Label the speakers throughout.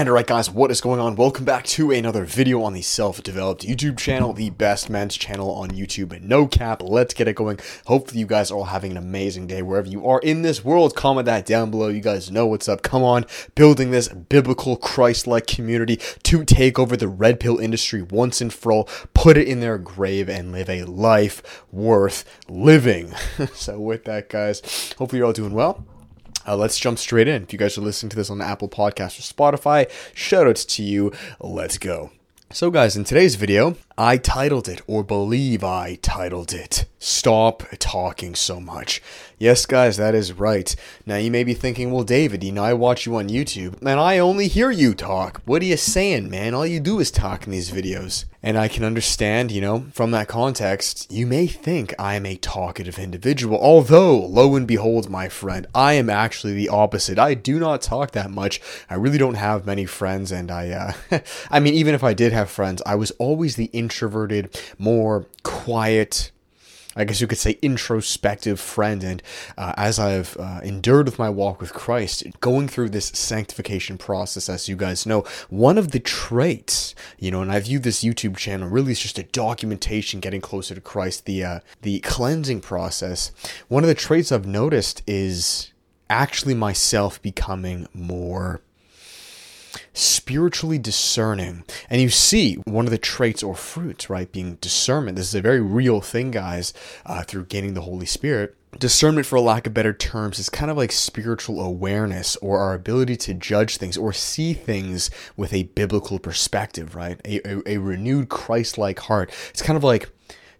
Speaker 1: And alright guys, what is going on? Welcome back to another video on the self-developed YouTube channel, the best men's channel on YouTube, no cap, let's get it going. Hopefully you guys are all having an amazing day wherever you are in this world. Comment that down below, you guys know what's up. Come on, building this biblical Christ-like community to take over the red pill industry once and for all, put it in their grave and live a life worth living. so with that guys, hopefully you're all doing well. Uh, let's jump straight in. If you guys are listening to this on Apple Podcast or Spotify, shoutouts to you. Let's go. So, guys, in today's video, I titled it, or believe I titled it, Stop Talking So Much. Yes, guys, that is right. Now, you may be thinking, well, David, you know, I watch you on YouTube, and I only hear you talk. What are you saying, man? All you do is talk in these videos. And I can understand, you know, from that context, you may think I am a talkative individual, although, lo and behold, my friend, I am actually the opposite. I do not talk that much. I really don't have many friends, and I, uh, I mean, even if I did have friends, I was always the introverted, more quiet, I guess you could say introspective friend. And uh, as I've uh, endured with my walk with Christ, going through this sanctification process, as you guys know, one of the traits, you know, and I view this YouTube channel really is just a documentation getting closer to Christ, the uh, the cleansing process. One of the traits I've noticed is actually myself becoming more spiritually discerning. And you see one of the traits or fruits, right, being discernment. This is a very real thing, guys, uh, through gaining the Holy Spirit. Discernment, for lack of better terms, is kind of like spiritual awareness or our ability to judge things or see things with a biblical perspective, right? A, a, a renewed Christ like heart. It's kind of like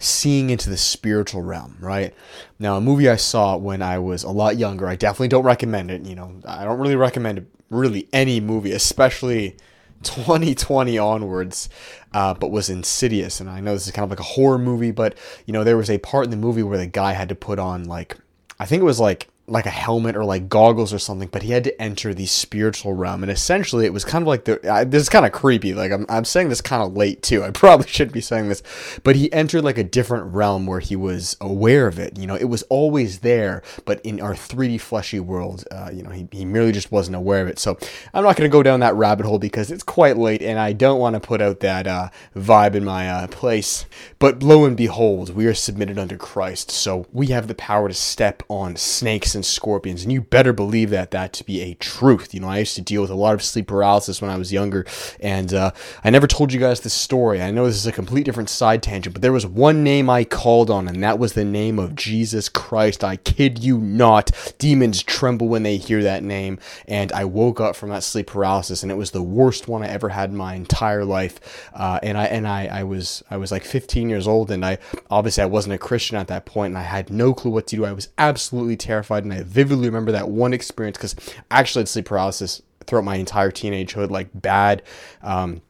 Speaker 1: seeing into the spiritual realm, right? Now, a movie I saw when I was a lot younger, I definitely don't recommend it. You know, I don't really recommend really any movie, especially 2020 onwards, uh, but was Insidious. And I know this is kind of like a horror movie, but you know, there was a part in the movie where the guy had to put on like, I think it was like like a helmet or like goggles or something, but he had to enter the spiritual realm. And essentially, it was kind of like the. Uh, this is kind of creepy. Like, I'm, I'm saying this kind of late too. I probably shouldn't be saying this. But he entered like a different realm where he was aware of it. You know, it was always there, but in our 3D fleshy world, uh, you know, he, he merely just wasn't aware of it. So I'm not going to go down that rabbit hole because it's quite late and I don't want to put out that uh, vibe in my uh, place. But lo and behold, we are submitted under Christ. So we have the power to step on snakes and and scorpions. And you better believe that that to be a truth. You know, I used to deal with a lot of sleep paralysis when I was younger, and uh, I never told you guys this story. I know this is a complete different side tangent, but there was one name I called on, and that was the name of Jesus Christ. I kid you not. Demons tremble when they hear that name, and I woke up from that sleep paralysis, and it was the worst one I ever had in my entire life. Uh, and I and I, I was I was like 15 years old, and I obviously I wasn't a Christian at that point, and I had no clue what to do. I was absolutely terrified and I vividly remember that one experience because I actually had sleep paralysis throughout my entire teenagehood, like bad. Um,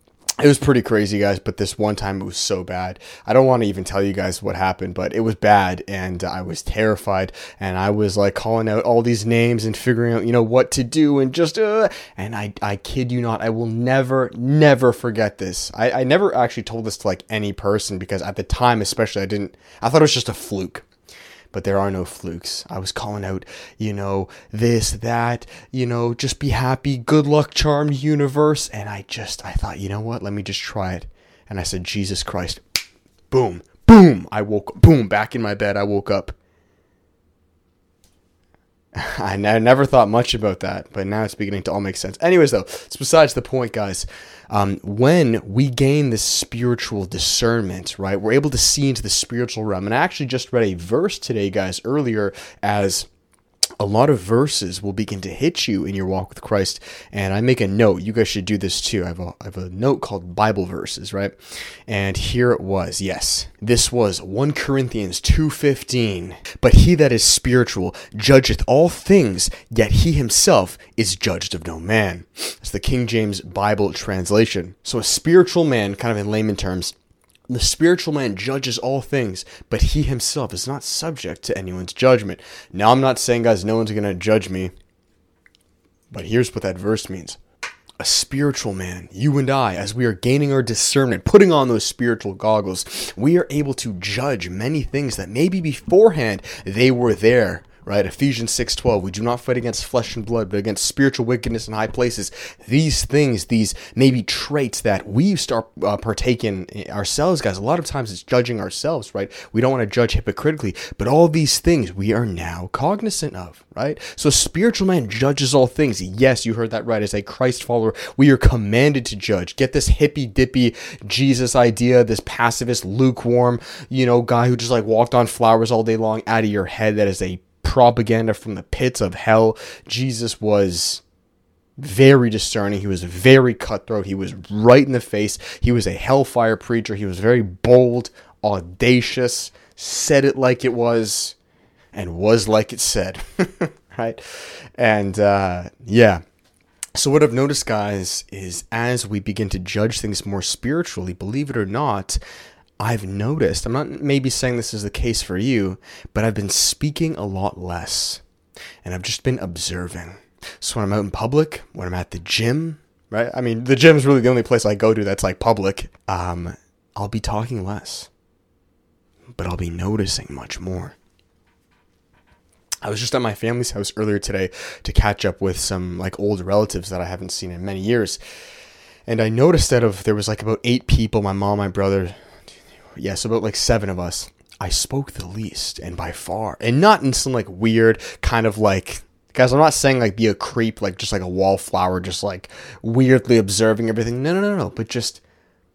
Speaker 1: it was pretty crazy, guys, but this one time it was so bad. I don't want to even tell you guys what happened, but it was bad and I was terrified and I was like calling out all these names and figuring out, you know, what to do and just, uh, and I, I kid you not, I will never, never forget this. I, I never actually told this to like any person because at the time, especially, I didn't, I thought it was just a fluke but there are no flukes. I was calling out, you know, this, that, you know, just be happy, good luck, charmed universe. And I just, I thought, you know what? Let me just try it. And I said, Jesus Christ. Boom, boom. I woke, up boom, back in my bed. I woke up. I never thought much about that, but now it's beginning to all make sense. Anyways, though, it's besides the point, guys. Um, when we gain this spiritual discernment, right, we're able to see into the spiritual realm. And I actually just read a verse today, guys, earlier as a lot of verses will begin to hit you in your walk with Christ. And I make a note. You guys should do this too. I have a, I have a note called Bible verses, right? And here it was. Yes, this was 1 Corinthians 2.15. But he that is spiritual judgeth all things, yet he himself is judged of no man. That's the King James Bible translation. So a spiritual man, kind of in layman terms, the spiritual man judges all things, but he himself is not subject to anyone's judgment. Now, I'm not saying, guys, no one's going to judge me, but here's what that verse means. A spiritual man, you and I, as we are gaining our discernment, putting on those spiritual goggles, we are able to judge many things that maybe beforehand they were there right? Ephesians 6:12, we do not fight against flesh and blood, but against spiritual wickedness in high places. These things, these maybe traits that we start uh, partaking ourselves, guys. A lot of times it's judging ourselves, right? We don't want to judge hypocritically, but all these things we are now cognizant of, right? So spiritual man judges all things. Yes, you heard that right. As a Christ follower, we are commanded to judge. Get this hippy dippy Jesus idea, this pacifist, lukewarm, you know, guy who just like walked on flowers all day long out of your head. That is a propaganda from the pits of hell. Jesus was very discerning. He was very cutthroat. He was right in the face. He was a hellfire preacher. He was very bold, audacious, said it like it was, and was like it said. right? And uh, yeah. So, what I've noticed, guys, is as we begin to judge things more spiritually, believe it or not, I've noticed, I'm not maybe saying this is the case for you, but I've been speaking a lot less. And I've just been observing. So when I'm out in public, when I'm at the gym, right? I mean, the gym is really the only place I go to that's like public. Um, I'll be talking less, but I'll be noticing much more. I was just at my family's house earlier today to catch up with some like old relatives that I haven't seen in many years. And I noticed that of there was like about eight people, my mom, my brother, yes, about like seven of us. I spoke the least and by far, and not in some like weird kind of like guys. I'm not saying like be a creep, like just like a wallflower, just like weirdly observing everything. No, no, no, no. But just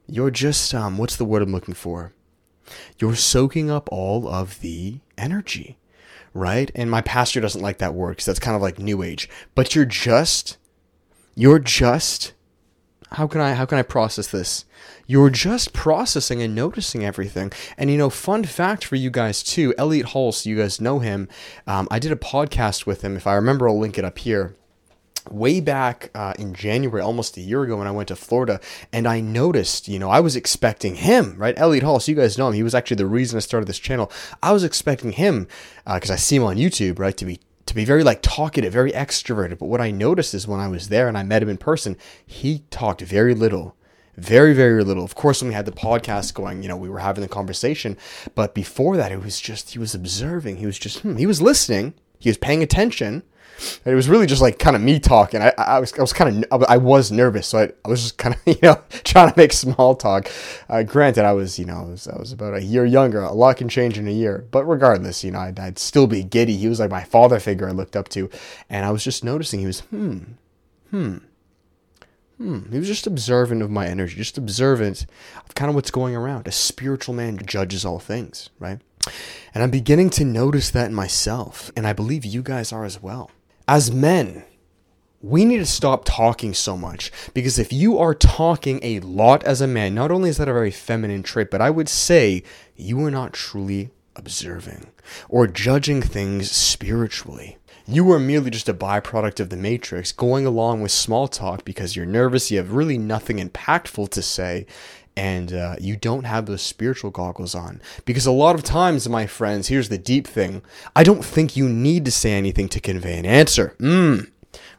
Speaker 1: you're just um, what's the word I'm looking for? You're soaking up all of the energy, right? And my pastor doesn't like that word because that's kind of like new age. But you're just, you're just. How can I how can I process this? You're just processing and noticing everything. And you know, fun fact for you guys too Elliott Hulse, you guys know him. Um, I did a podcast with him. If I remember, I'll link it up here way back uh, in January, almost a year ago, when I went to Florida, and I noticed, you know, I was expecting him, right? Elliott Hulse, so you guys know him. He was actually the reason I started this channel. I was expecting him because uh, I see him on YouTube, right, to be to be very like talkative, very extroverted. But what I noticed is when I was there and I met him in person, he talked very little very very little of course when we had the podcast going you know we were having the conversation but before that it was just he was observing he was just hmm, he was listening he was paying attention and it was really just like kind of me talking. I, I was I was kind of I was nervous, so I, I was just kind of you know trying to make small talk. Uh, granted, I was you know I was, I was about a year younger. A lot can change in a year, but regardless, you know I'd, I'd still be giddy. He was like my father figure I looked up to, and I was just noticing he was hmm hmm Hmm, he was just observant of my energy, just observant of kind of what's going around. A spiritual man judges all things, right? And I'm beginning to notice that in myself, and I believe you guys are as well. As men, we need to stop talking so much because if you are talking a lot as a man, not only is that a very feminine trait, but I would say you are not truly observing or judging things spiritually. You are merely just a byproduct of the matrix, going along with small talk because you're nervous, you have really nothing impactful to say, and uh, you don't have those spiritual goggles on. Because a lot of times, my friends, here's the deep thing I don't think you need to say anything to convey an answer. Mm.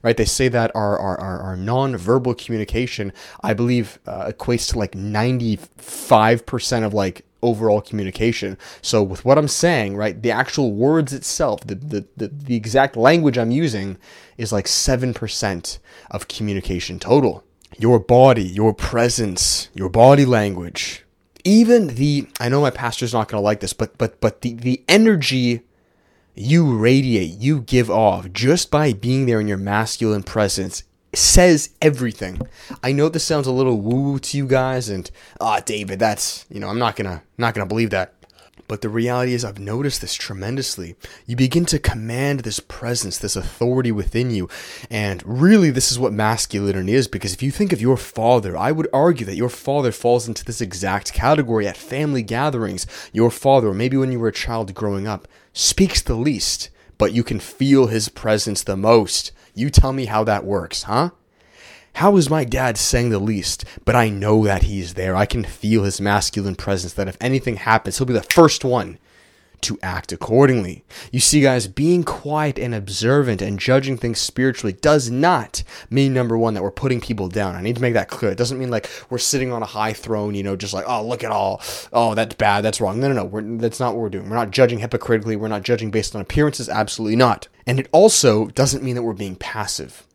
Speaker 1: Right? They say that our, our, our, our non-verbal communication, I believe, uh, equates to like 95% of like overall communication. So with what I'm saying, right, the actual words itself, the, the, the, the exact language I'm using is like 7% of communication total. Your body, your presence, your body language, even the I know my pastor's not going to like this, but but but the the energy you radiate, you give off just by being there in your masculine presence says everything. I know this sounds a little woo to you guys, and ah, oh, David, that's you know, I'm not gonna not gonna believe that. But the reality is, I've noticed this tremendously. You begin to command this presence, this authority within you. And really, this is what masculinity is because if you think of your father, I would argue that your father falls into this exact category at family gatherings. Your father, or maybe when you were a child growing up, speaks the least, but you can feel his presence the most. You tell me how that works, huh? How is my dad saying the least, but I know that he's there? I can feel his masculine presence, that if anything happens, he'll be the first one to act accordingly. You see, guys, being quiet and observant and judging things spiritually does not mean, number one, that we're putting people down. I need to make that clear. It doesn't mean like we're sitting on a high throne, you know, just like, oh, look at all, oh, that's bad, that's wrong. No, no, no, we're, that's not what we're doing. We're not judging hypocritically, we're not judging based on appearances, absolutely not. And it also doesn't mean that we're being passive.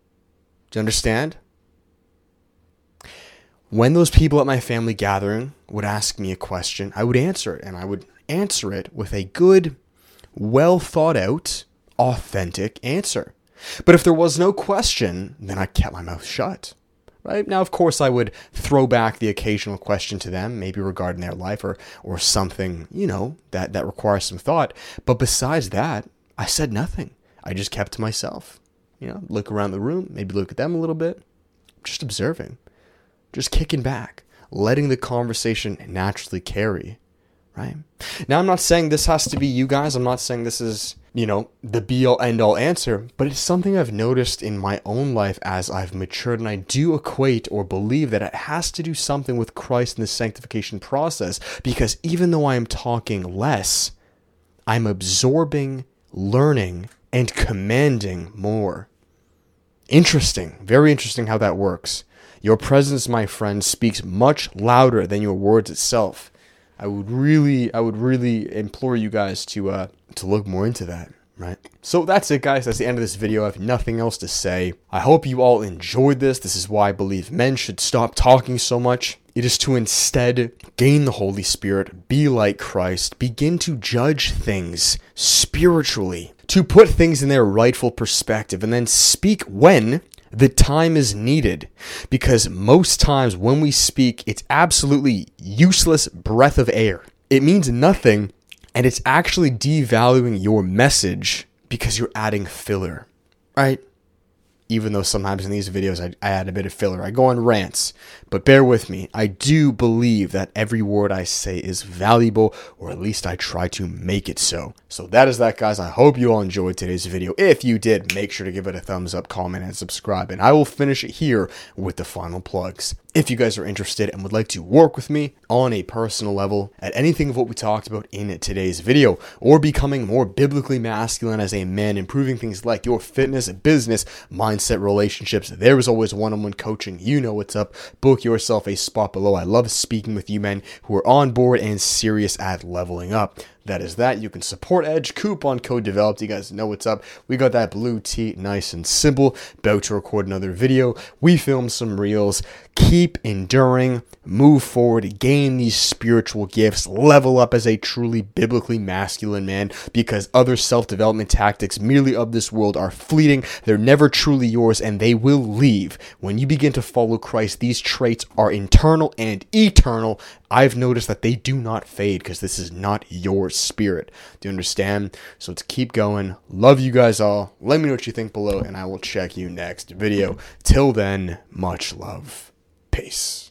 Speaker 1: Do you understand? When those people at my family gathering would ask me a question, I would answer it, and I would answer it with a good, well thought out, authentic answer. But if there was no question, then I kept my mouth shut. Right? Now, of course, I would throw back the occasional question to them, maybe regarding their life or, or something, you know, that, that requires some thought. But besides that, I said nothing. I just kept to myself. You know, look around the room, maybe look at them a little bit, just observing, just kicking back, letting the conversation naturally carry right? Now, I'm not saying this has to be you guys. I'm not saying this is, you know, the be all end all answer, but it's something I've noticed in my own life as I've matured. And I do equate or believe that it has to do something with Christ in the sanctification process because even though I am talking less, I'm absorbing, learning, and commanding more. Interesting. Very interesting how that works. Your presence, my friend, speaks much louder than your words itself. I would really, I would really implore you guys to uh, to look more into that. Right. So that's it, guys. That's the end of this video. I have nothing else to say. I hope you all enjoyed this. This is why I believe men should stop talking so much. It is to instead gain the Holy Spirit, be like Christ, begin to judge things spiritually, to put things in their rightful perspective, and then speak when the time is needed because most times when we speak, it's absolutely useless breath of air. It means nothing and it's actually devaluing your message because you're adding filler, right? Even though sometimes in these videos I, I, add a bit of filler. I go on rants, but bear with me. I do believe that every word I say is valuable, or at least I try to make it so. So that is that, guys. I hope you all enjoyed today's video. If you did, make sure to give it a thumbs up, comment, and subscribe. And I will finish it here with the final plugs. If you guys are interested and would like to work with me on a personal level at anything of what we talked about in today's video, or becoming more biblically masculine as a man, improving things like your fitness, business, mindset, relationships, there is always one on one coaching. You know what's up. Book yourself a spot below. I love speaking with you men who are on board and serious at leveling up that is that. You can support Edge coupon code developed. You guys know what's up. We got that blue tee, nice and simple. About to record another video. We filmed some reels. Keep enduring, move forward, gain these spiritual gifts, level up as a truly biblically masculine man because other self development tactics merely of this world are fleeting. They're never truly yours and they will leave. When you begin to follow Christ, these traits are internal and eternal. I've noticed that they do not fade because this is not yours spirit. Do you understand? So let's keep going. Love you guys all. Let me know what you think below, and I will check you next video. Till then, much love. Peace.